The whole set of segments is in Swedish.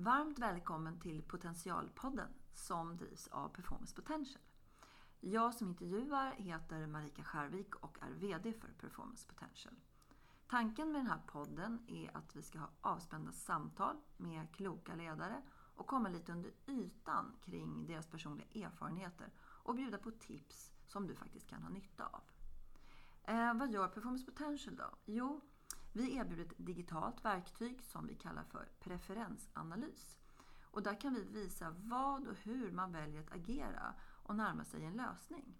Varmt välkommen till Potentialpodden som drivs av Performance Potential. Jag som intervjuar heter Marika Skärvik och är VD för Performance Potential. Tanken med den här podden är att vi ska ha avspända samtal med kloka ledare och komma lite under ytan kring deras personliga erfarenheter och bjuda på tips som du faktiskt kan ha nytta av. Eh, vad gör Performance Potential då? Jo, vi erbjuder ett digitalt verktyg som vi kallar för preferensanalys. Och där kan vi visa vad och hur man väljer att agera och närma sig en lösning.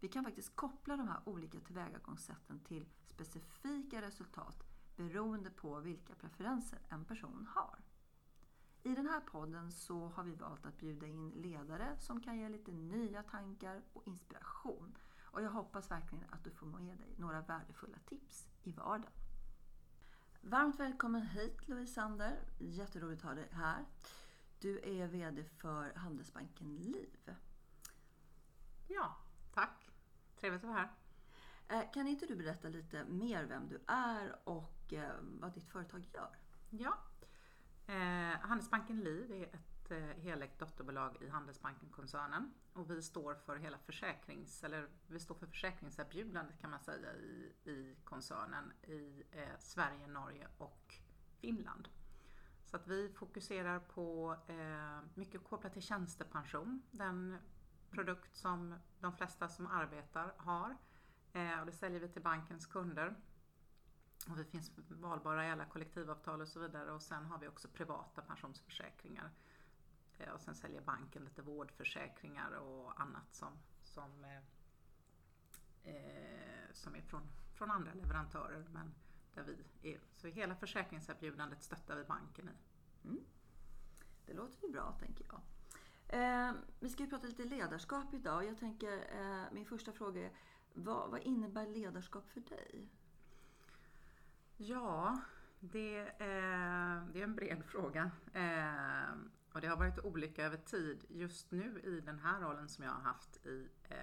Vi kan faktiskt koppla de här olika tillvägagångssätten till specifika resultat beroende på vilka preferenser en person har. I den här podden så har vi valt att bjuda in ledare som kan ge lite nya tankar och inspiration. Och jag hoppas verkligen att du får med dig några värdefulla tips i vardagen. Varmt välkommen hit Louise Sander. Jätteroligt att ha dig här. Du är VD för Handelsbanken Liv. Ja, tack. Trevligt att vara här. Eh, kan inte du berätta lite mer vem du är och eh, vad ditt företag gör? Ja, eh, Handelsbanken Liv är ett ett helägt dotterbolag i Handelsbanken-koncernen och vi står för hela försäkrings, eller vi står för försäkringserbjudandet kan man säga i, i koncernen i eh, Sverige, Norge och Finland. Så att vi fokuserar på eh, mycket kopplat till tjänstepension, den produkt som de flesta som arbetar har. Eh, och det säljer vi till bankens kunder. Och vi finns valbara i alla kollektivavtal och så vidare. Och sen har vi också privata pensionsförsäkringar. Eh, och sen säljer banken lite vårdförsäkringar och annat som, som, eh, eh som är från, från andra leverantörer. Men där vi är, så hela försäkringserbjudandet stöttar vi banken i. Mm. Det låter ju bra tänker jag. Eh, vi ska ju prata lite ledarskap idag. Jag tänker, eh, min första fråga är, vad, vad, innebär ledarskap för dig? Ja, det, eh, det är en bred fråga. Och det har varit olika över tid. Just nu i den här rollen som jag har haft i eh,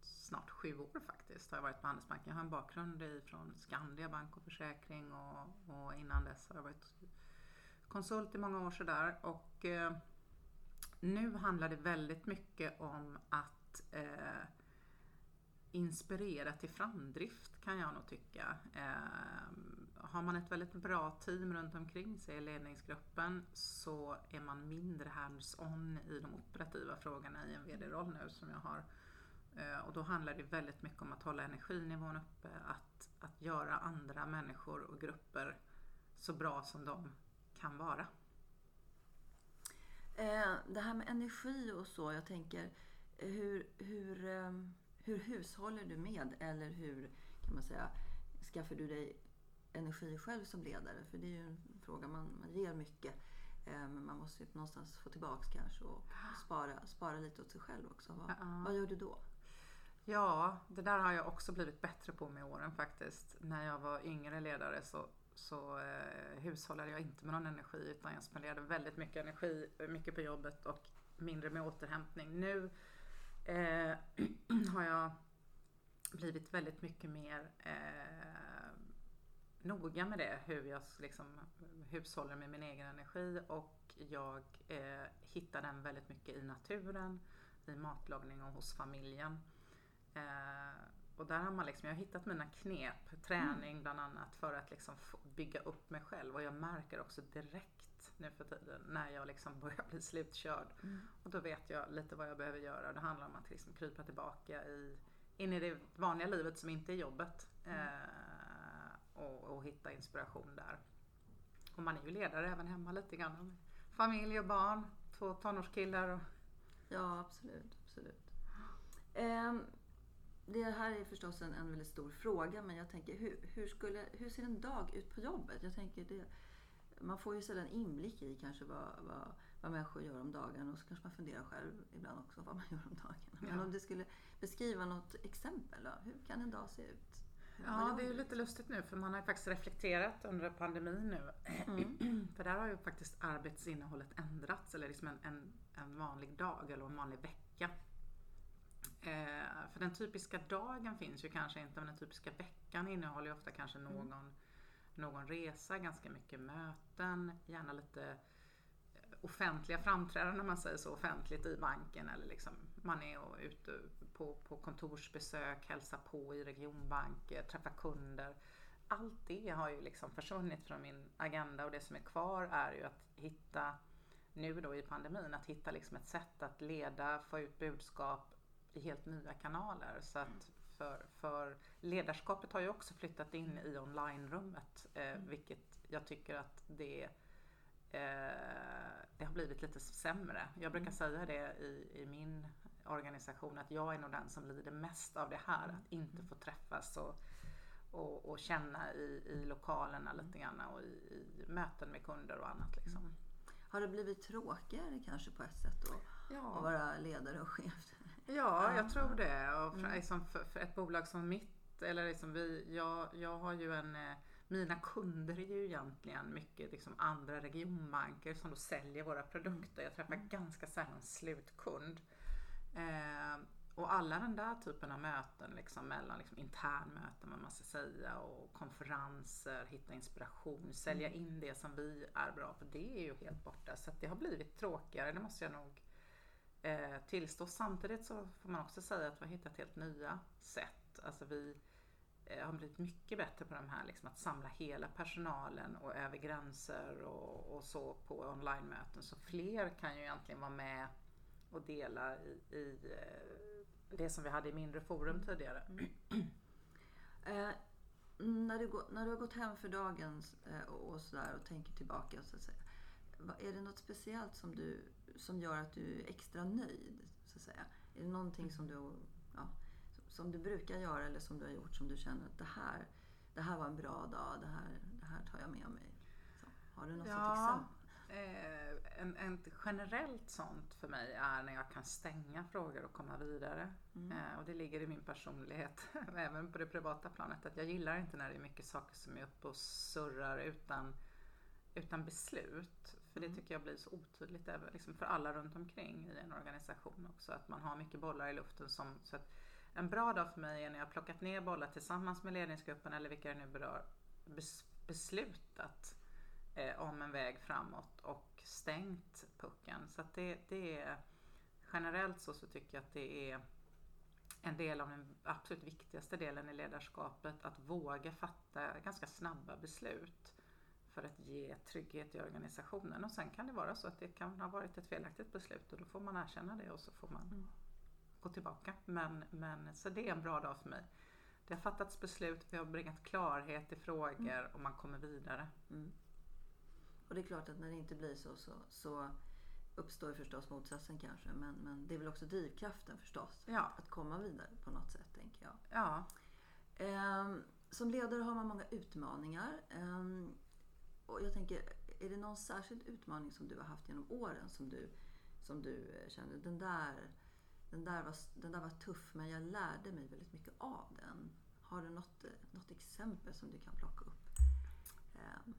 snart sju år faktiskt har jag varit på Handelsbanken. Jag har en bakgrund från Skandia Bank och Försäkring och, och innan dess har jag varit konsult i många år sådär. Och, eh, nu handlar det väldigt mycket om att eh, inspirera till framdrift kan jag nog tycka. Eh, har man ett väldigt bra team runt omkring sig i ledningsgruppen så är man mindre hands-on i de operativa frågorna i en VD-roll nu som jag har. Eh, och då handlar det väldigt mycket om att hålla energinivån uppe, att, att göra andra människor och grupper så bra som de kan vara. Eh, det här med energi och så, jag tänker hur, hur, eh, hur hushåller du med eller hur kan man säga skaffar du dig energi själv som ledare? För det är ju en fråga man, man ger mycket. Eh, men man måste ju någonstans få tillbaks kanske och spara, spara lite åt sig själv också. Vad, uh -uh. vad gör du då? Ja, det där har jag också blivit bättre på med åren faktiskt. När jag var yngre ledare så så eh, hushållade jag inte med någon energi utan jag spenderade väldigt mycket energi, mycket på jobbet och mindre med återhämtning. Nu eh, har jag blivit väldigt mycket mer eh, noga med det, hur jag liksom hushåller med min egen energi och jag eh, hittar den väldigt mycket i naturen, i matlagning och hos familjen. Eh, och där har man liksom, jag har hittat mina knep, träning mm. bland annat för att liksom bygga upp mig själv och jag märker också direkt nu för tiden när jag liksom börjar bli slutkörd. Mm. Och då vet jag lite vad jag behöver göra. Det handlar om att liksom krypa tillbaka i, in i det vanliga livet som inte är jobbet mm. eh, och, och, hitta inspiration där. Och man är ju ledare även hemma lite grann. Familj och barn, två tonårskillar. Och... Ja absolut, absolut. Um, det här är förstås en, en väldigt stor fråga men jag tänker hur, hur, skulle, hur ser en dag ut på jobbet? Jag tänker det, man får ju sällan inblick i kanske vad, vad, vad människor gör om dagen och så kanske man funderar själv ibland också vad man gör om dagen. Ja. Men om du skulle beskriva något exempel då, hur kan en dag se ut? Ja, det är ju lite lustigt nu för man har ju faktiskt reflekterat under pandemin nu. Mm. för där har ju faktiskt arbetsinnehållet ändrats, eller liksom en, en, en vanlig dag eller en vanlig vecka Eh, för den typiska dagen finns ju kanske inte, men den typiska veckan innehåller ju ofta kanske mm. någon, mm. någon resa, ganska mycket möten, gärna lite offentliga framträdanden, man säger så, offentligt i banken eller liksom man är och ute på, på kontorsbesök, hälsar på i regionbanker, träffar kunder. Allt det har ju liksom försvunnit från min agenda och det som är kvar är ju att hitta, nu då i pandemin, att hitta liksom ett sätt att leda, få ut budskap i helt nya kanaler. Så att för, för ledarskapet har ju också flyttat in i onlinerummet, eh, mm. vilket jag tycker att det eh, det har blivit lite sämre. Jag brukar mm. säga det i, i min organisation att jag är nog den som lider mest av det här. Att inte få träffas och, och, och känna i, i lokalerna lite grann och i, i möten med kunder och annat. Liksom. Mm. Har det blivit tråkigare kanske på ett sätt då? Ja. Att vara ledare och chef? Ja, jag tror det. Och för, mm. liksom för, för, ett bolag som mitt, eller liksom vi, jag, jag har ju en eh, mina kunder är ju egentligen mycket liksom andra regionbanker som då säljer våra produkter. Jag träffar mm. ganska sällan slutkund. Eh, och alla den där typen av möten, liksom mellan liksom internmöten vad man ska säga och konferenser, hitta inspiration, sälja mm. in det som vi är bra på, det är ju helt borta. Så det har blivit tråkigare, det måste jag nog eh, tillstå. Samtidigt så får man också säga att vi har hittat helt nya sätt. Alltså vi Eh, har blivit mycket bättre på de här, liksom, att samla hela personalen och över gränser och, och så på online-möten. Så fler kan ju egentligen vara med och dela i, i eh, det som vi hade i mindre forum mm. tidigare. Mm. eh, när, du, när du har gått hem för dagen eh, och, sådär och tänker tillbaka så att säga. Är det något speciellt som, du, som gör att du är extra nöjd? Så att säga? Är det någonting som du ja, som du brukar göra eller som du har gjort som du känner att det här, det här var en bra dag, det här, det här tar jag med mig? Så, har du något ja, exempel? Eh, en, en generellt sånt för mig är när jag kan stänga frågor och komma vidare. Mm. Eh, och det ligger i min personlighet, även på det privata planet, att jag gillar inte när det är mycket saker som är uppe och surrar utan, utan beslut. För det mm. tycker jag blir så otydligt liksom för alla runt omkring i en organisation också. Att man har mycket bollar i luften som, så att en bra dag för mig är när jag plockat ner bollar tillsammans med ledningsgruppen eller vilka det nu berör, beslutat eh, om en väg framåt och stängt pucken. Så det, det är generellt så, så tycker jag att det är en del av den absolut viktigaste delen i ledarskapet, att våga fatta ganska snabba beslut för att ge trygghet i organisationen. Och sen kan det vara så att det kan ha varit ett felaktigt beslut och då får man erkänna det och så får man mm gå tillbaka. Men, men, så det är en bra dag för mig. Det har fattats beslut, vi har bringat klarhet i frågor mm. och man kommer vidare. Mm. Och det är klart att när det inte blir så, så, så uppstår förstås motsatsen kanske. Men, men det är väl också drivkraften förstås. Ja. Att komma vidare på något sätt tänker jag. Ja. Um, som ledare har man många utmaningar. Um, och jag tänker, är det någon särskild utmaning som du har haft genom åren som du, som du känner, den där den där, var, den där var tuff men jag lärde mig väldigt mycket av den. Har du något, något exempel som du kan plocka upp? Um.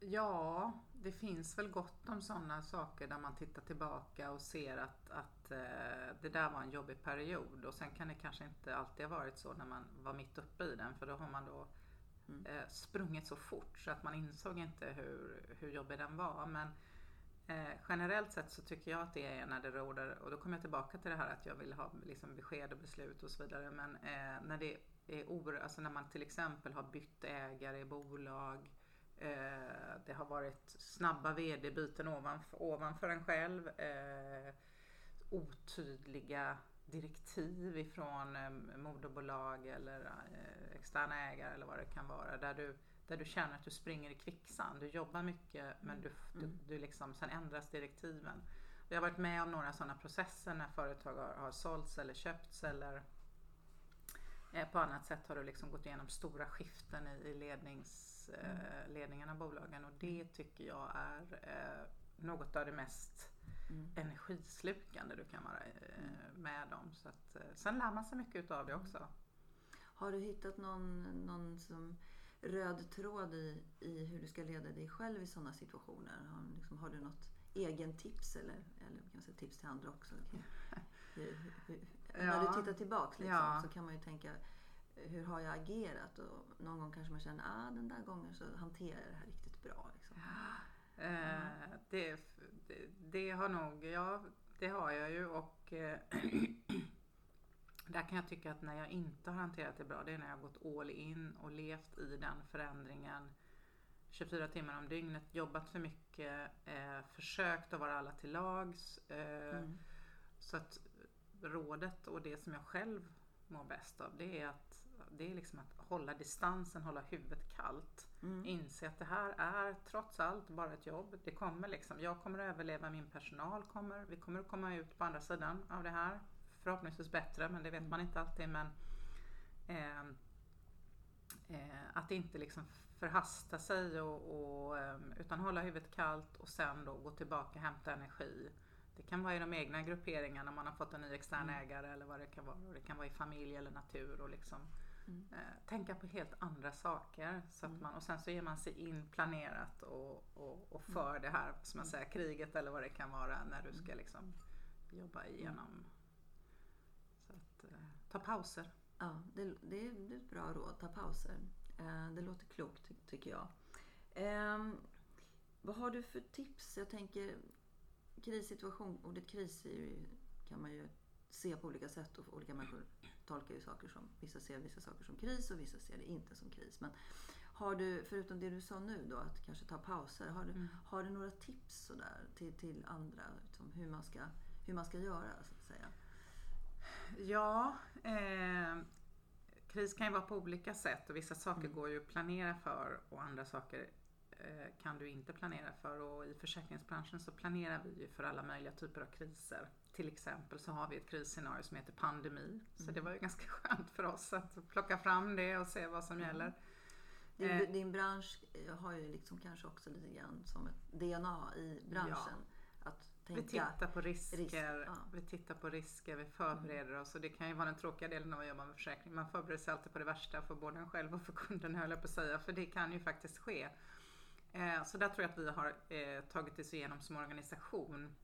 Ja, det finns väl gott om sådana saker där man tittar tillbaka och ser att, att eh, det där var en jobbig period och sen kan det kanske inte alltid ha varit så när man var mitt uppe i den för då har man då mm. eh, sprungit så fort så att man insåg inte hur, hur jobbig den var. Men Eh, generellt sett så tycker jag att det är när det råder, och då kommer jag tillbaka till det här att jag vill ha liksom, besked och beslut och så vidare. Men eh, när det är oro, alltså när man till exempel har bytt ägare i bolag, det har varit snabba vd-byten ovanför, ovanför en själv, eh, otydliga direktiv ifrån eh, moderbolag eller eh, externa ägare eller vad det kan vara. Där du där du känner att du springer i kvicksand. Du jobbar mycket men du, du, mm. du liksom, sen ändras direktiven. Jag har varit med om några sådana processer när företag har, har sålts eller köpts eller eh, på annat sätt har du liksom gått igenom stora skiften i, lednings, mm. eh, ledningen av bolagen och det tycker jag är eh, något av det mest mm. energislukande du kan vara eh, med om. Så att, eh, sen lär man sig mycket utav det också. Har du hittat någon, någon som röd tråd i, i hur du ska leda dig själv i sådana situationer? Har, liksom, har du något egen tips eller, eller kan säga tips till andra också? Hur, hur, ja. När du tittar tillbaks liksom, ja. så kan man ju tänka hur har jag agerat? Och någon gång kanske man känner att ah, den där gången så hanterar jag det här riktigt bra. Liksom. Eh, det, det, det har nog, ja det har jag ju och eh, där kan jag tycka att när jag inte har hanterat det bra, det är när jag har gått all in och levt i den förändringen 24 timmar om dygnet, jobbat för mycket, eh, försökt att vara alla till lags. Eh, mm. Så att rådet och det som jag själv mår bäst av det är att det är liksom att hålla distansen, hålla huvudet kallt. Mm. Inse att det här är trots allt bara ett jobb. Det kommer liksom, jag kommer att överleva, min personal kommer, vi kommer att komma ut på andra sidan av det här. Förhoppningsvis bättre, men det vet man inte alltid. Men eh, eh, Att inte liksom förhasta sig och, och, ehm, utan hålla huvudet kallt och sen då gå tillbaka och hämta energi. Det kan vara i de egna grupperingarna, om man har fått en ny extern mm. ägare eller vad det kan vara. Det kan vara i familj eller natur och liksom mm. eh, tänka på helt andra saker. Så att mm. man, och sen så ger man sig in planerat och, och, och för mm. det här, som man säger, kriget eller vad det kan vara när du ska liksom jobba igenom. Så att, eh, ta pauser. Ja, det, det, är ett bra råd. Ta pauser. Eh, det låter klokt ty tycker jag. Eh, vad har du för tips? Jag tänker krissituation, ordet kris ju, kan man ju se på olika sätt och olika människor tolkar ju saker som, vissa ser vissa saker som kris och vissa ser det inte som kris. Men har du, förutom det du sa nu då, att kanske ta pauser, har du, mm. har du några tips sådär till, till andra? Liksom hur, man ska, hur man ska göra så att säga? Ja, eh, kris kan ju vara på olika sätt och vissa saker mm. går ju att planera för och andra saker kan du inte planera för och i försäkringsbranschen så planerar vi ju för alla möjliga typer av kriser. Till exempel så har vi ett krisscenario som heter pandemi. Mm. Så det var ju ganska skönt för oss att plocka fram det och se vad som mm. gäller. Din, eh. din bransch har ju liksom kanske också lite grann som ett DNA i branschen. Ja. Att tänka, vi tittar på risker, risk, ja. vi tittar på risker, vi förbereder mm. oss och det kan ju vara den tråkiga delen av att jobba med försäkring. Man förbereder sig alltid på det värsta för både en själv och för kunden höll jag på att säga. För det kan ju faktiskt ske. Eh, så där tror jag att vi har eh, tagit oss igenom som organisation.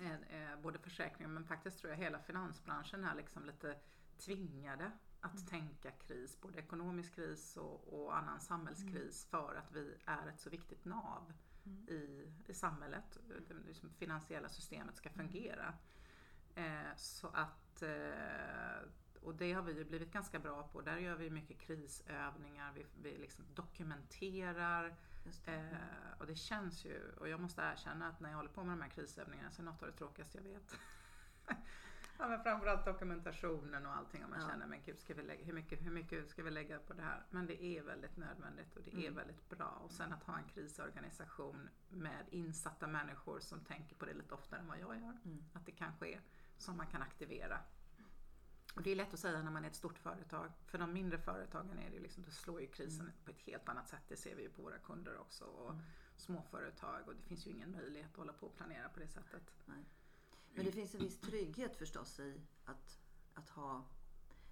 Mm. Eh, både försäkringen men faktiskt tror jag hela finansbranschen är liksom lite tvingade att mm. tänka kris, både ekonomisk kris och, och annan samhällskris mm. för att vi är ett så viktigt nav mm. i, i samhället. Det liksom finansiella systemet ska mm. fungera. Eh, så att eh, och det har vi ju blivit ganska bra på. Där gör vi mycket krisövningar, vi, vi liksom dokumenterar. Eh, och det känns ju, och jag måste erkänna att när jag håller på med de här krisövningarna så är något av det tråkigaste jag vet. ja, men framförallt dokumentationen och allting. Om man ja. känner, men gud, ska vi lägga, hur, mycket, hur mycket ska vi lägga på det här? Men det är väldigt nödvändigt och det mm. är väldigt bra. Och sen att ha en krisorganisation med insatta människor som tänker på det lite oftare än vad jag gör. Mm. Att det kan ske, som man kan aktivera. Och det är lätt att säga när man är ett stort företag. För de mindre företagen är det liksom, då slår ju krisen mm. på ett helt annat sätt. Det ser vi ju på våra kunder också. Och mm. småföretag och det finns ju ingen möjlighet att hålla på och planera på det sättet. Nej. Men det finns en viss trygghet förstås i att, att ha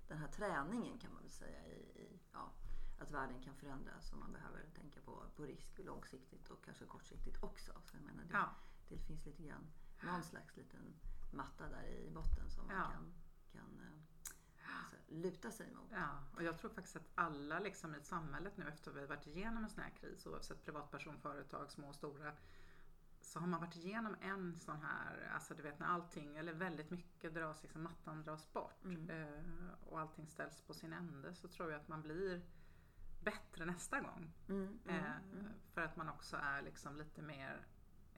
den här träningen kan man väl säga i, i ja, att världen kan förändras och man behöver tänka på, på risk långsiktigt och kanske kortsiktigt också. Så jag menar det, ja. det finns lite grann någon slags liten matta där i botten som man ja. kan, kan eh, luta sig mot. Ja, och jag tror faktiskt att alla liksom i samhället nu efter att vi varit igenom en sån här kris oavsett privatperson, företag, små och stora så har man varit igenom en sån här, alltså du vet när allting, eller väldigt mycket dras, liksom mattan dras bort mm. eh, och allting ställs på sin ände så tror jag att man blir bättre nästa gång. Mm, mm, eh, mm. för att man också är liksom lite mer,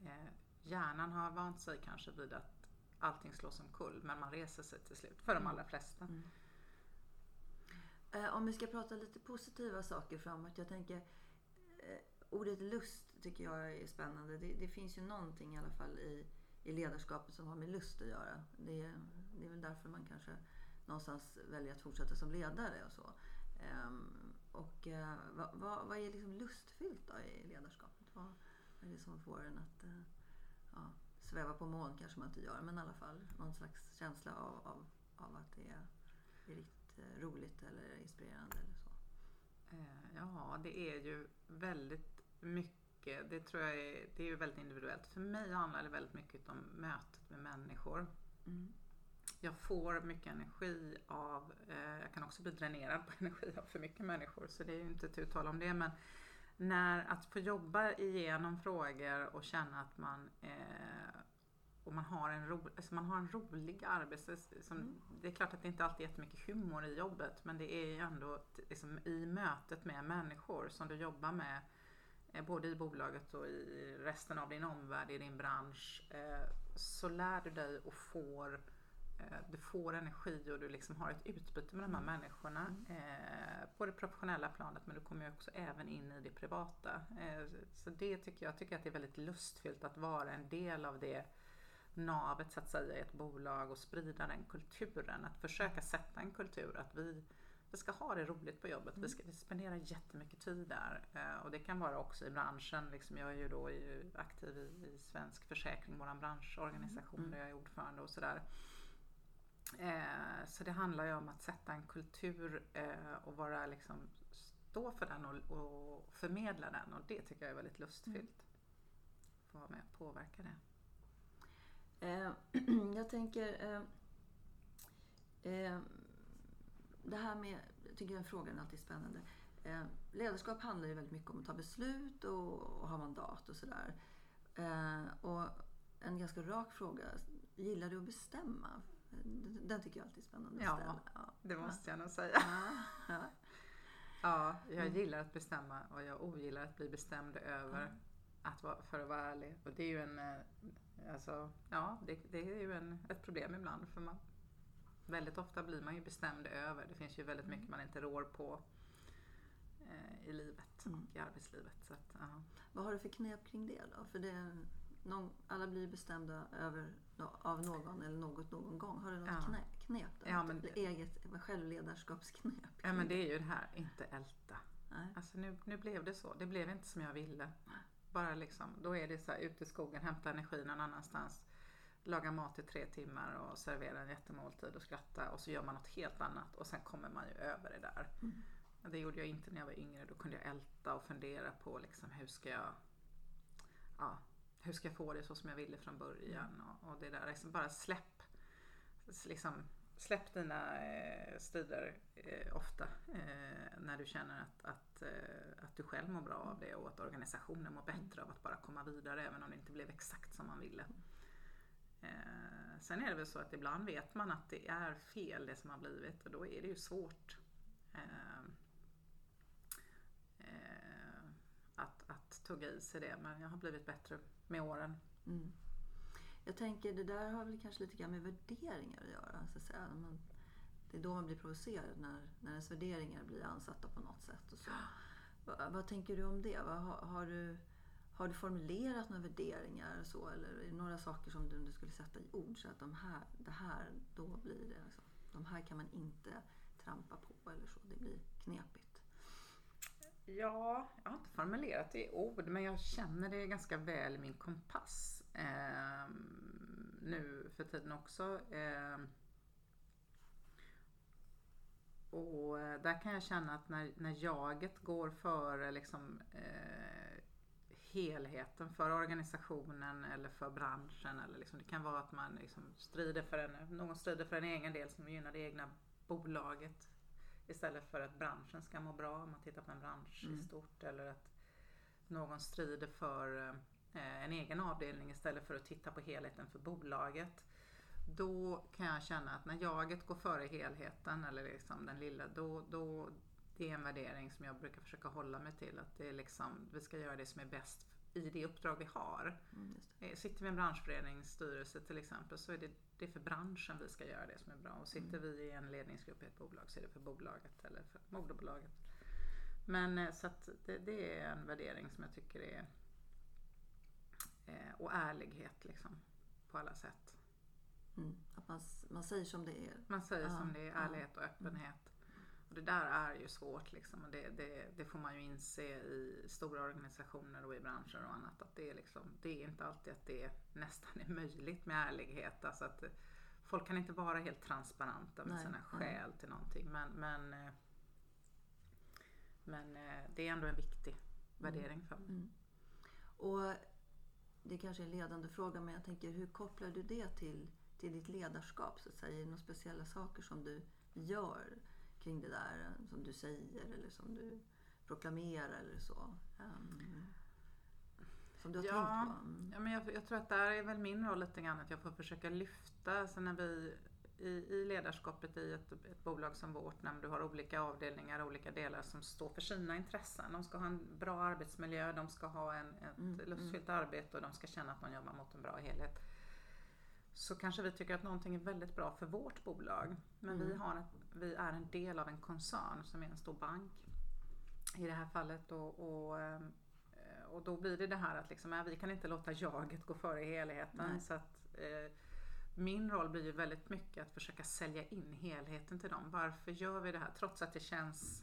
eh, hjärnan har vant sig kanske vid att allting slås omkull men man reser sig till slut, för de mm. allra flesta. Eh, om vi ska prata lite positiva saker framåt. Jag tänker eh, ordet lust tycker jag är spännande. Det, det, finns ju någonting i alla fall i, i ledarskapet som har med lust att göra. Det, det är väl därför man kanske någonstans väljer att fortsätta som ledare och så. Um, och eh, uh, vad, vad, vad, är liksom lustfyllt då i ledarskapet? Vad, vad är det som får en att uh, ja, sväva på moln kanske man inte gör, men i alla fall någon slags känsla av, av, av att det är, är riktigt roligt eller inspirerande eller så. Ja, det är ju väldigt mycket det tror jag är, det är ju väldigt individuellt. För mig handlar det väldigt mycket om mötet med människor. Mm. Jag får mycket energi av, eh, jag kan också bli dränerad på energi av för mycket människor så det är ju inte tu tal om det men när att få jobba igenom frågor och känna att man eh, och man har en, ro, alltså man har en rolig arbets... Som, mm. Det är klart att det inte alltid är jättemycket humor i jobbet men det är ju ändå liksom, i mötet med människor som du jobbar med eh, både i bolaget och i resten av din omvärld, i din bransch eh, så lär du dig och får Eh, du får energi och du liksom har ett utbyte med de här mm. människorna mm. på det professionella planet men du kommer ju också även in i det privata. Så det tycker jag, tycker att det är väldigt lustfyllt att vara en del av det navet så att säga i ett bolag och sprida den kulturen. Att försöka sätta en kultur att vi, vi ska ha det roligt på jobbet. Mm. Vi ska spendera jättemycket tid där. Eh, och det kan vara också i branschen. Liksom jag är ju då aktiv i, i Svensk Försäkring, vår branschorganisation mm. där jag är ordförande och sådär. Eh, så det handlar ju om att sätta en kultur eh, och vara liksom, stå för den och, och, förmedla den och det tycker jag är väldigt lustfyllt. Mm. Få vara med och påverka det. Eh, jag tänker eh, eh, det här med, jag tycker den frågan är alltid spännande. Ledarskap handlar ju väldigt mycket om att ta beslut och, och ha mandat och sådär. och en ganska rak fråga, gillar du att bestämma? Den tycker jag alltid är spännande att ställa. Ja, det måste jag nog säga. Ja, ja. jag mm. gillar att bestämma och jag ogillar att bli bestämd över. Mm. Att vara, för att vara ärlig. Och det är ju en, alltså, ja, det, det är ju en, ett problem ibland. För man, väldigt ofta blir man ju bestämd över. Det finns ju väldigt mycket mm. man inte rår på eh, i livet mm. och i arbetslivet. Så att, ja. Vad har du för knep kring det då? För det, någon, alla blir bestämda över, av någon eller något någon gång. Har du något ja. knä, knep? Då? Ja, men, eget självledarskapsknep? Ja men det är ju det här, inte älta. Nej. Alltså nu, nu blev det så. Det blev inte som jag ville. Bara liksom, då är det så här, ut i skogen, hämta energi någon annanstans. Laga mat i tre timmar och servera en jättemåltid och skratta och så gör man något helt annat och sen kommer man ju över det där. Mm. Det gjorde jag inte när jag var yngre. Då kunde jag älta och fundera på liksom, hur ska jag ja, hur ska jag få det så som jag ville från början och, och det där. Liksom bara släpp, liksom, släpp dina eh, strider eh, ofta eh, när du känner att, att, eh, att du själv mår bra av det och att organisationen mår bättre av att bara komma vidare även om det inte blev exakt som man ville. Eh, sen är det väl så att ibland vet man att det är fel det som har blivit och då är det ju svårt. Eh, eh att, att tugga i sig det men jag har blivit bättre med åren. Mm. Jag tänker det där har väl kanske lite grann med värderingar att göra. Så att säga. Man, det är då man blir provocerad när, när ens värderingar blir ansatta på något sätt. Och så. Vad, vad tänker du om det? Vad, har, har, du, har du formulerat några värderingar så, eller är det några saker som du, du skulle sätta i ord så att de här, det här, då blir det liksom, de här kan man inte trampa på eller så. Det blir knepigt. Ja, jag har inte formulerat det i ord men jag känner det ganska väl i min kompass. Eh, nu för tiden också. Ehm. Eh, och där kan jag känna att när, när jaget går före liksom, eh, helheten för organisationen eller för branschen. Eller liksom, det kan vara att man liksom strider för en, någon strider för en egen del som gynnar det egna bolaget Istället för att branschen ska må bra, om man tittar på en bransch mm. i stort. Eller att någon strider för eh, en egen avdelning istället för att titta på helheten för bolaget. Då kan jag känna att när jaget går före helheten eller liksom den lilla, då, då det är en värdering som jag brukar försöka hålla mig till. Att det är liksom, vi ska göra det som är bäst i det uppdrag vi har. Mm, eh, sitter vi i en branschföreningsstyrelse till exempel så är det, det är för branschen vi ska göra det som är bra. Och sitter mm. vi i en ledningsgrupp i ett bolag så är det för bolaget eller för moderbolaget. Men eh, så att det, det är en värdering som jag tycker är eh, och ärlighet liksom på alla sätt. Mm. Att man, man säger som det är. Man säger ah, som det är, ärlighet och öppenhet. Och det där är ju svårt liksom. Och det, det, det, får man ju inse i stora organisationer och i branscher och annat. Att det är, liksom, det är inte alltid att det nästan är möjligt med ärlighet. Alltså att folk kan inte vara helt transparenta med Nej. sina skäl till någonting. Men, men, eh, men eh, det är ändå en viktig värdering för mig. Mm. Och det kanske är en ledande fråga men jag tänker hur kopplar du det till, till ditt ledarskap? Så att säga? Är det några speciella saker som du gör kring det där som du säger eller som du proklamera eller så? Um, som du har Ja, tänkt på? Mm. Ja, men jag, jag tror att där är väl min roll lite grann att jag får försöka lyfta. Alltså när vi i, i ledarskapet i ett, ett bolag som vårt, när du har olika avdelningar, olika delar som står för sina intressen. De ska ha en bra arbetsmiljö, de ska ha en, ett Mm, lustfyllt arbete och de ska känna att de jobbar mot en bra helhet. Så kanske vi tycker att någonting är väldigt bra för vårt bolag. Men vi, Mm. har ett, vi är en del av en koncern som är en stor bank i det här fallet. Och, och, ehm, eh, och då blir det det här att liksom, ja, vi kan inte låta jaget gå före helheten. Nej. Så att, eh, min roll blir ju väldigt mycket att försöka sälja in helheten till dem. Varför gör vi det här? Trots att det känns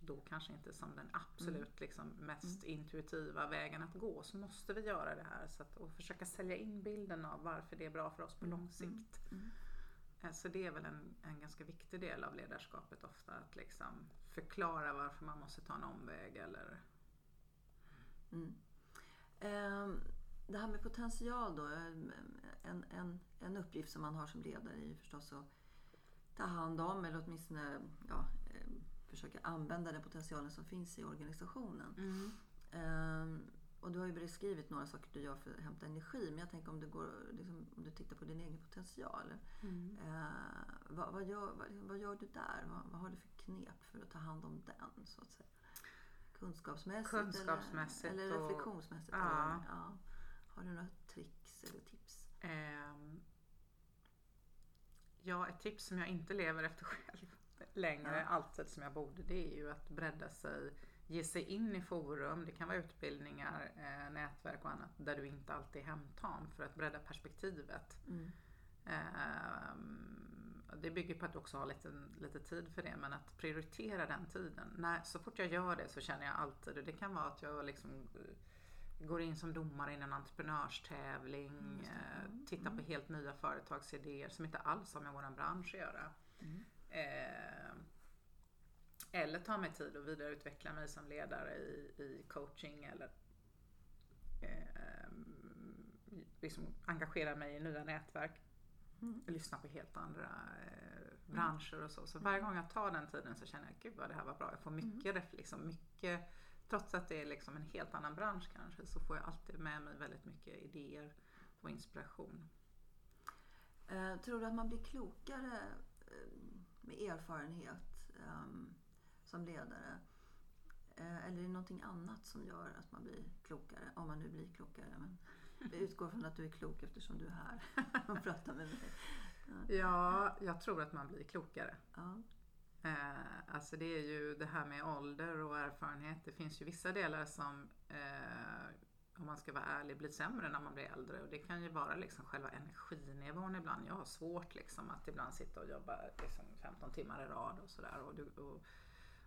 då kanske inte som den absolut liksom, mest intuitiva vägen att gå så måste vi göra det här. Så att, och försöka sälja in bilden av varför det är bra för oss på lång sikt. Mm. Eh, Så det är väl en, en ganska viktig del av ledarskapet ofta. Att liksom förklara varför man måste ta en omväg eller Mm. Ehm, det här med potential då. ehm, En, en, en uppgift som man har som ledare är ju förstås att ta hand om eller åtminstone ja, ehm, försöka använda den potentialen som finns i organisationen. Ehm, och du har ju beskrivit några saker du gör för att hämta energi. Men jag tänker om du, går, liksom, om du tittar på din egen potential. Eh, vad, vad, gör, vad, vad gör du där? Vad, vad har du för knep för att ta hand om den? Så att säga? Kunskapsmässigt, Kunskapsmässigt eller, eller och- reflektionsmässigt? Ja. Eller, ja. Har du några tricks eller tips? Ehm, ja, ett tips som jag inte lever efter själv längre, Ja. alltid som jag borde, det är ju att bredda sig, ge sig in i forum, det kan vara utbildningar, eh, nätverk och annat, där du inte alltid är hemtam för att bredda perspektivet. Mm. Ehm, det bygger på att du också har lite, lite tid för det, men att prioritera den tiden. När, så fort jag gör det så känner jag alltid, och det kan vara att jag liksom eh, går in som domare i en entreprenörstävling, Mm, eh, Mm, tittar på helt nya företagsidéer som inte alls har med vår bransch att göra. Mm. Eh, eller ta mig tid att vidareutveckla mig som ledare i, i coaching eller eh, liksom engagera mig i nya nätverk. Mm. Lyssna på helt andra eh, branscher och så. Så varje gång jag tar den tiden så känner jag, gud vad det här var bra. Jag får mycket, ref- liksom, mycket trots att det är liksom en helt annan bransch kanske, så får jag alltid med mig väldigt mycket idéer och inspiration. Eh, tror du att man blir klokare eh, med erfarenhet ehm, som ledare? Eh, eller är det någonting annat som gör att man blir klokare? Om man nu blir klokare. Men jag utgår från att du är klok eftersom du är här och pratar med mig. Ja, jag tror att man blir klokare. Ja. Eh, alltså det är ju det här med ålder och erfarenhet. Det finns ju vissa delar som, eh, om man ska vara ärlig, blir sämre när man blir äldre. Och det kan ju vara liksom själva energinivån ibland. Jag har svårt liksom att ibland sitta och jobba liksom 15 timmar i rad och sådär. Och, och,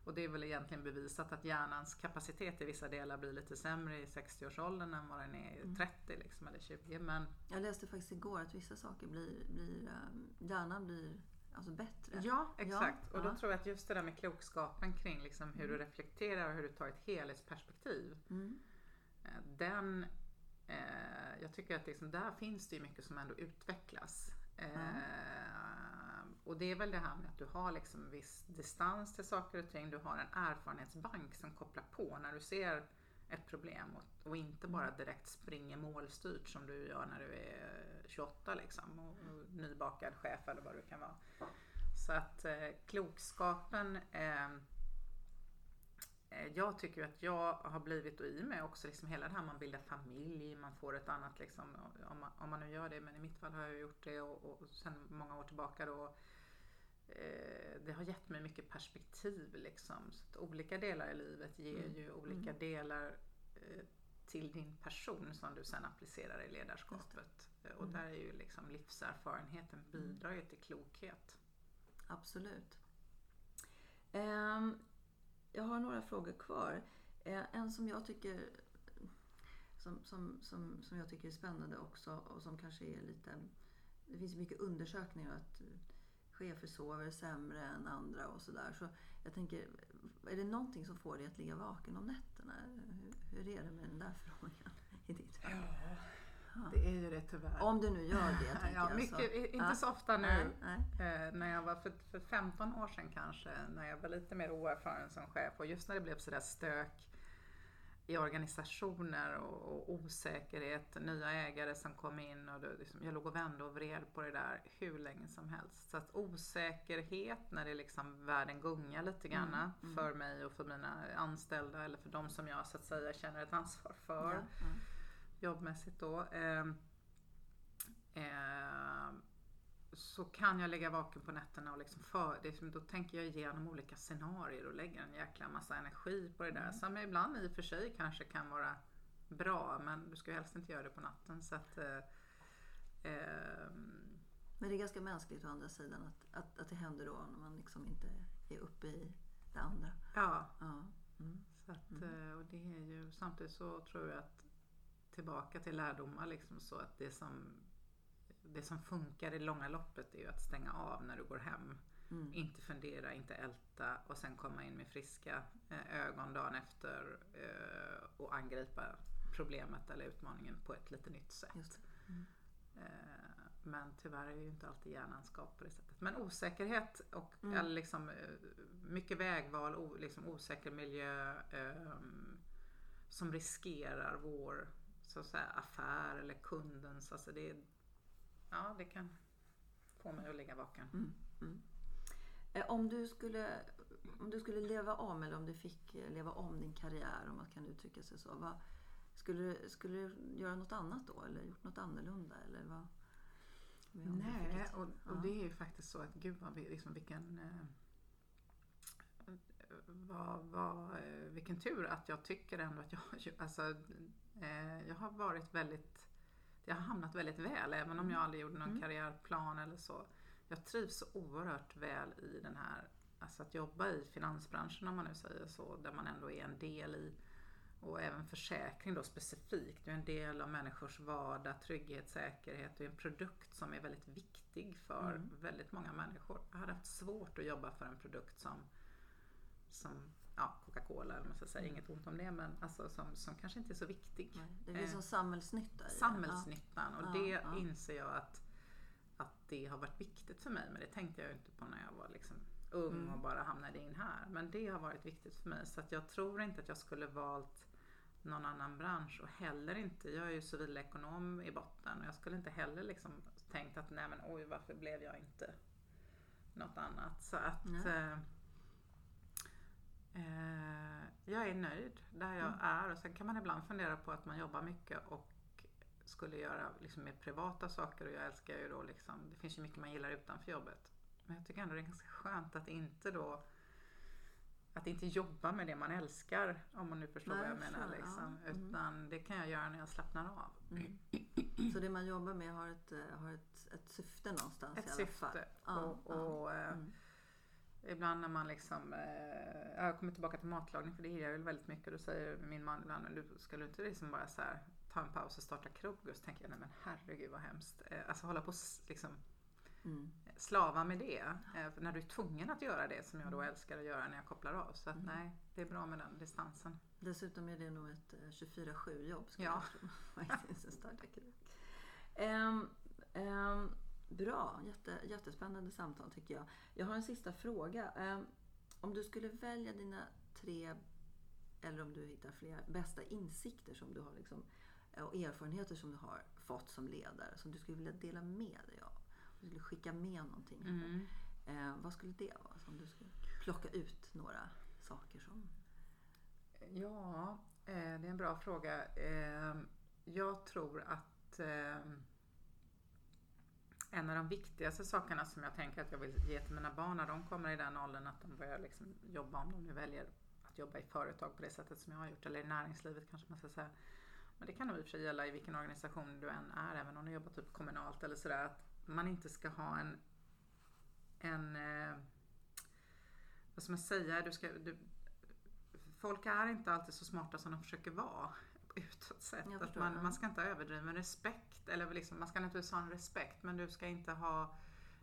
och det är väl egentligen bevisat att hjärnans kapacitet i vissa delar blir lite sämre i 60-årsåldern än vad den är i 30 liksom, eller 20. Men Jag läste faktiskt igår att vissa saker blir, blir ehm, hjärnan blir alltså bättre. Ja, exakt. och då ja. tror jag att just det där med klokskapen kring liksom hur du reflekterar och hur du tar ett helhetsperspektiv. Mm. Eh, Den, eh, jag tycker att liksom, där finns det ju mycket som ändå utvecklas. Eh, och det är väl det här med att du har liksom viss distans till saker och ting. Du har en erfarenhetsbank som kopplar på när du ser ett problem och, och inte bara direkt springer målstyrt som du gör när du är 28 liksom och, och nybakad chef eller vad du kan vara. Så att eh, klokskapen eh, jag tycker att jag har blivit och i mig också liksom hela det här man bildar familj, man får ett annat liksom om man, om man nu gör det men i mitt fall har jag gjort det och, och sen många år tillbaka då eh, det har gett mig mycket perspektiv liksom. Så olika delar i livet ger ju olika delar eh, till din person som du sen applicerar i ledarskapet. Eh, Och där är ju liksom livserfarenheten bidrar ju till klokhet. Absolut. Ehm, jag har några frågor kvar. Eh, en som jag tycker som, som, som, som jag tycker är spännande också och som kanske är lite... Det finns mycket undersökningar att chefer sover sämre än andra och sådär. Så jag tänker, är det någonting som får dig att ligga vaken om nätterna? Hur, hur är det med den där frågan i ditt fall? Det är ju det tyvärr. Om du nu gör det. tänker ja, mycket, så. Inte så ofta nu. Nej, nej. Eh, när jag var för, för 15 år sedan kanske, när jag var lite mer oerfaren som chef och just när det blev sådär stök i organisationer och, och osäkerhet, nya ägare som kom in och det, liksom, jag låg och vände och vred på det där hur länge som helst. Så att osäkerhet när det liksom världen gungar lite grann Mm, mm. för mig och för mina anställda eller för de som jag så att säga känner ett ansvar för Ja, ja. Jobbmässigt då. Eh, eh, så kan jag ligga vaken på nätterna och liksom för, det, är som- då tänker jag igenom olika scenarier och lägger en jäkla massa energi på det där. Mm. Som ibland i och för sig kanske kan vara bra men du ska ju helst inte göra det på natten. Så att, eh, ehm, Men det är ganska mänskligt å andra sidan att, att, att det händer då när man liksom inte är uppe i det andra. ja, Ja. Mm. så att, Mm. eh, och det är ju samtidigt så tror jag att tillbaka till lärdomar liksom så att det som det som funkar i långa loppet är ju att stänga av när du går hem. Mm. Inte fundera, inte älta och sen komma in med friska eh, ögon dagen efter eh, och angripa problemet eller utmaningen på ett lite nytt sätt. Mm. Eh, Men tyvärr är ju inte alltid hjärnan skapt på det sättet. Men osäkerhet och Mm. eller liksom, mycket vägval, liksom osäker miljö ehm, som riskerar vår så att säga, affär eller kundens. Alltså det, ja, det kan få mig att ligga vaken. Mm. Mm. Eh, Om du, skulle, om du skulle leva om eller om du fick leva om din karriär om man kan uttrycka sig så. Vad, skulle, skulle du göra något annat då eller gjort något annorlunda? Eller vad, Nej, och, och ja. det är ju faktiskt så att gud vad vi, liksom vilken eh, vad, vad, eh, vilken tur att jag tycker ändå att jag, alltså, eh, jag har varit väldigt, jag har hamnat väldigt väl även om jag aldrig gjorde någon Mm. karriärplan eller så. Jag trivs så oerhört väl i den här, alltså att jobba i finansbranschen om man nu säger så, där man ändå är en del i och även försäkring då specifikt. Du är en del av människors vardag, trygghet, säkerhet. Du är en produkt som är väldigt viktig för Mm. väldigt många människor. Jag hade haft svårt att jobba för en produkt som, som ja, Coca-Cola, eller man ska säga, Mm. inget ont om det, men alltså som, som kanske inte är så viktig. Nej, Det är liksom Eh, samhällsnytta i det. Samhällsnyttan och Ja, det ja. inser jag att, att det har varit viktigt för mig. Men det tänkte jag inte på när jag var liksom ung Mm. och bara hamnade in här. Men det har varit viktigt för mig. Så att jag tror inte att jag skulle valt någon annan bransch och heller inte, jag är ju civilekonom i botten och jag skulle inte heller liksom tänkt att nej men oj varför blev jag inte något annat. Så att Nej. Eh, jag är nöjd där jag Mm. är och sen kan man ibland fundera på att man jobbar mycket och skulle göra liksom mer privata saker och jag älskar ju då liksom, det finns ju mycket man gillar utanför jobbet. Men jag tycker ändå det är ganska skönt att inte då att inte jobba med det man älskar om man nu förstår Nej, vad jag menar. förstår, Liksom. ja. Mm. Utan det kan jag göra när jag slappnar av. Mm. Så det man jobbar med har ett, eh, har ett, ett syfte någonstans Ett i alla syfte. fall. Ja, och, ja. och, eh, Mm. Ibland när man liksom, eh, jag kommer tillbaka till matlagning för det gillar jag väl väldigt mycket. Då säger min man ibland, men du ska du inte liksom bara så här, ta en paus och starta krog? Och så tänker jag, nej men herregud vad hemskt. Eh, alltså hålla på och liksom Mm. slava med det. Eh, när du är tvungen att göra det som jag då Mm. älskar att göra när jag kopplar av. Så att Mm. nej, det är bra med den distansen. Dessutom är det nog ett eh, 24-7 jobb. skulle Ja. jag tro. Faktiskt, att starta krog. Bra, Jätte, jättespännande samtal tycker jag. Jag har en sista fråga. Ehm, om du skulle välja dina tre, eller om du hittar fler, bästa insikter som du har liksom, eh, och erfarenheter som du har fått som ledare, som du skulle vilja dela med dig av. Om du skulle skicka med någonting. Mm. Eh, vad skulle det vara? Om du skulle plocka ut några saker som... Ja, eh, det är en bra fråga. Eh, Jag tror att en av de viktigaste sakerna som jag tänker att jag vill ge till mina barn när de kommer i den åldern att de börjar liksom jobba, om de nu väljer att jobba i företag på det sättet som jag har gjort, eller i näringslivet kanske man ska säga. Men det kan nog i och för sig gälla i vilken organisation du än är, även om du jobbar typ kommunalt eller sådär, att man inte ska ha en, en eh, vad ska man säga, du ska, du, folk är inte alltid så smarta som de försöker vara utåt sett. Att man, man ska inte ha överdriven respekt. Eller liksom, man ska naturligtvis ha en respekt men du ska inte ha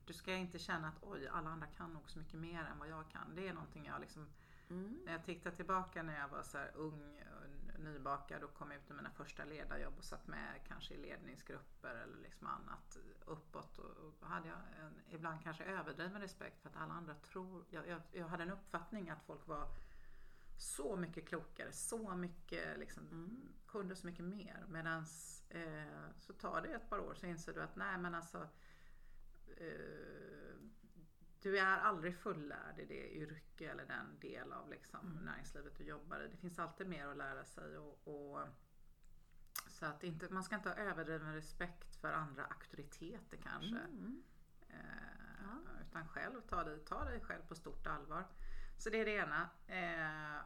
du ska inte känna att oj, alla andra kan nog så mycket mer än vad jag kan. Det är någonting jag liksom Mm. När jag tittar tillbaka när jag var så ung, nybakad och kom ut i mina första ledarjobb och satt med kanske i ledningsgrupper eller liksom annat uppåt. Och hade jag en, ibland kanske överdriven respekt för att alla andra tror, jag, jag, jag hade en uppfattning att folk var så mycket klokare, så mycket liksom, mm. Kunde så mycket mer. Medan eh, så tar det ett par år så inser du att nej men alltså eh, du är aldrig fullärd i det yrke eller den del av liksom, mm. näringslivet du jobbar i. Det finns alltid mer att lära sig. Och, och så att inte, man ska inte ha överdriven respekt för andra auktoriteter kanske. Mm. Eh, ja. Utan själv, ta dig, ta dig själv på stort allvar. Så det är det ena. Eh,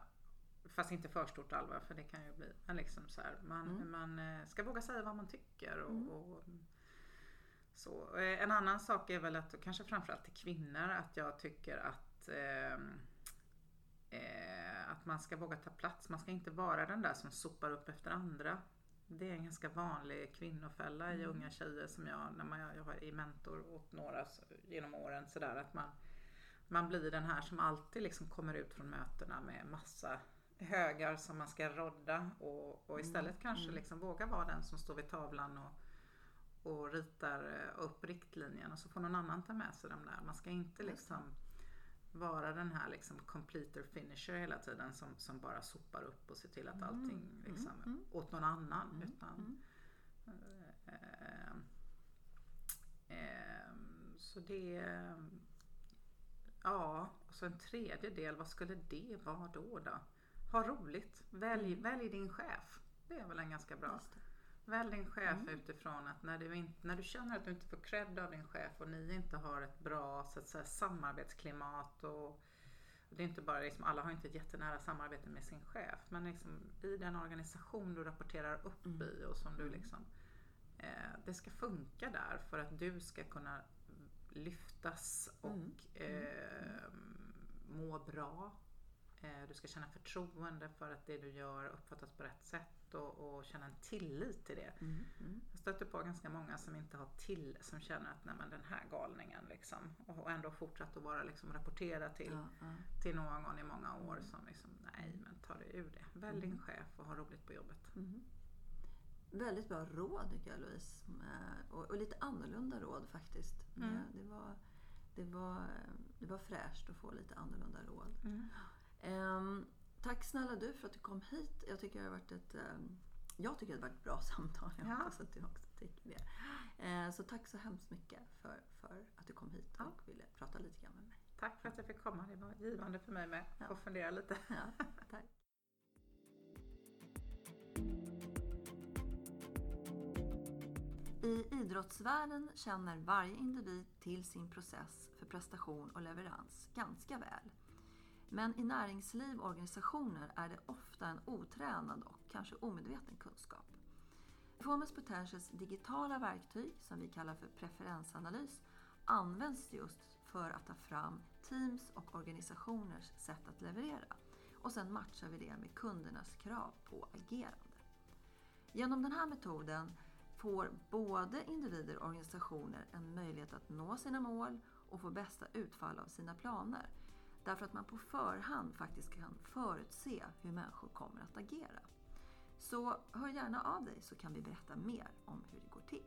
fast inte för stort allvar för det kan ju bli. Men liksom så här, man, mm. man eh, ska våga säga vad man tycker. Och, mm. och, så. Eh, en annan sak är väl att, kanske framförallt till kvinnor, att jag tycker att eh, eh, att man ska våga ta plats. Man ska inte vara den där som sopar upp efter andra. Det är en ganska vanlig kvinnofälla mm. i unga tjejer som jag, när man, jag i mentor åt några genom åren sådär att man man blir den här som alltid liksom kommer ut från mötena med massa högar som man ska rodda och, och istället mm. kanske mm. liksom våga vara den som står vid tavlan och, och ritar eh, upp riktlinjen och så får någon annan ta med sig dem där. Man ska inte liksom vara den här liksom completer finisher hela tiden som, som bara sopar upp och ser till att mm. allting mm. liksom mm. åt någon annan. Mm. Utan, äh, äh, så det Ja, och så en tredje del, vad skulle det vara då? då? Ha roligt, välj, mm. välj din chef. Det är väl en ganska bra. Välj din chef mm. utifrån att när du, inte, när du känner att du inte får cred av din chef och ni inte har ett bra så att säga, samarbetsklimat och det är inte bara liksom, alla har inte ett jättenära samarbete med sin chef men liksom, i den organisation du rapporterar upp mm. i och som du mm. liksom eh, det ska funka där för att du ska kunna lyftas och mm. eh, må bra. Eh, du ska känna förtroende för att det du gör uppfattas på rätt sätt och, och känna en tillit till det. Mm. Mm. Jag stöter på ganska många som inte har till, som känner att nej men den här galningen liksom och ändå fortsatt att vara liksom rapportera till, ja, ja. till någon i många år mm. som liksom nej men ta dig ur det. Välj din mm. chef och ha roligt på jobbet. Mm. Väldigt bra råd tycker jag Louise. Och, och lite annorlunda råd faktiskt. Mm. Det, var, det, var, det var fräscht att få lite annorlunda råd. Um, tack snälla du för att du kom hit. Jag tycker det har varit ett, um, jag tycker det har varit ett bra samtal. Jag ja. hoppas att du också tycker det. Uh, så tack så hemskt mycket för, för att du kom hit och ja. ville prata lite grann med mig. Tack för att jag fick komma. Det var givande för mig med. Ja. Få fundera lite. Ja, tack. I idrottsvärlden känner varje individ till sin process för prestation och leverans ganska väl. Men i näringsliv och organisationer är det ofta en otränad och kanske omedveten kunskap. Performance Potentials digitala verktyg, som vi kallar för preferensanalys, används just för att ta fram teams och organisationers sätt att leverera. Och sen matchar vi det med kundernas krav på agerande. Genom den här metoden får både individer och organisationer en möjlighet att nå sina mål och få bästa utfall av sina planer. Därför att man på förhand faktiskt kan förutse hur människor kommer att agera. Så hör gärna av dig så kan vi berätta mer om hur det går till.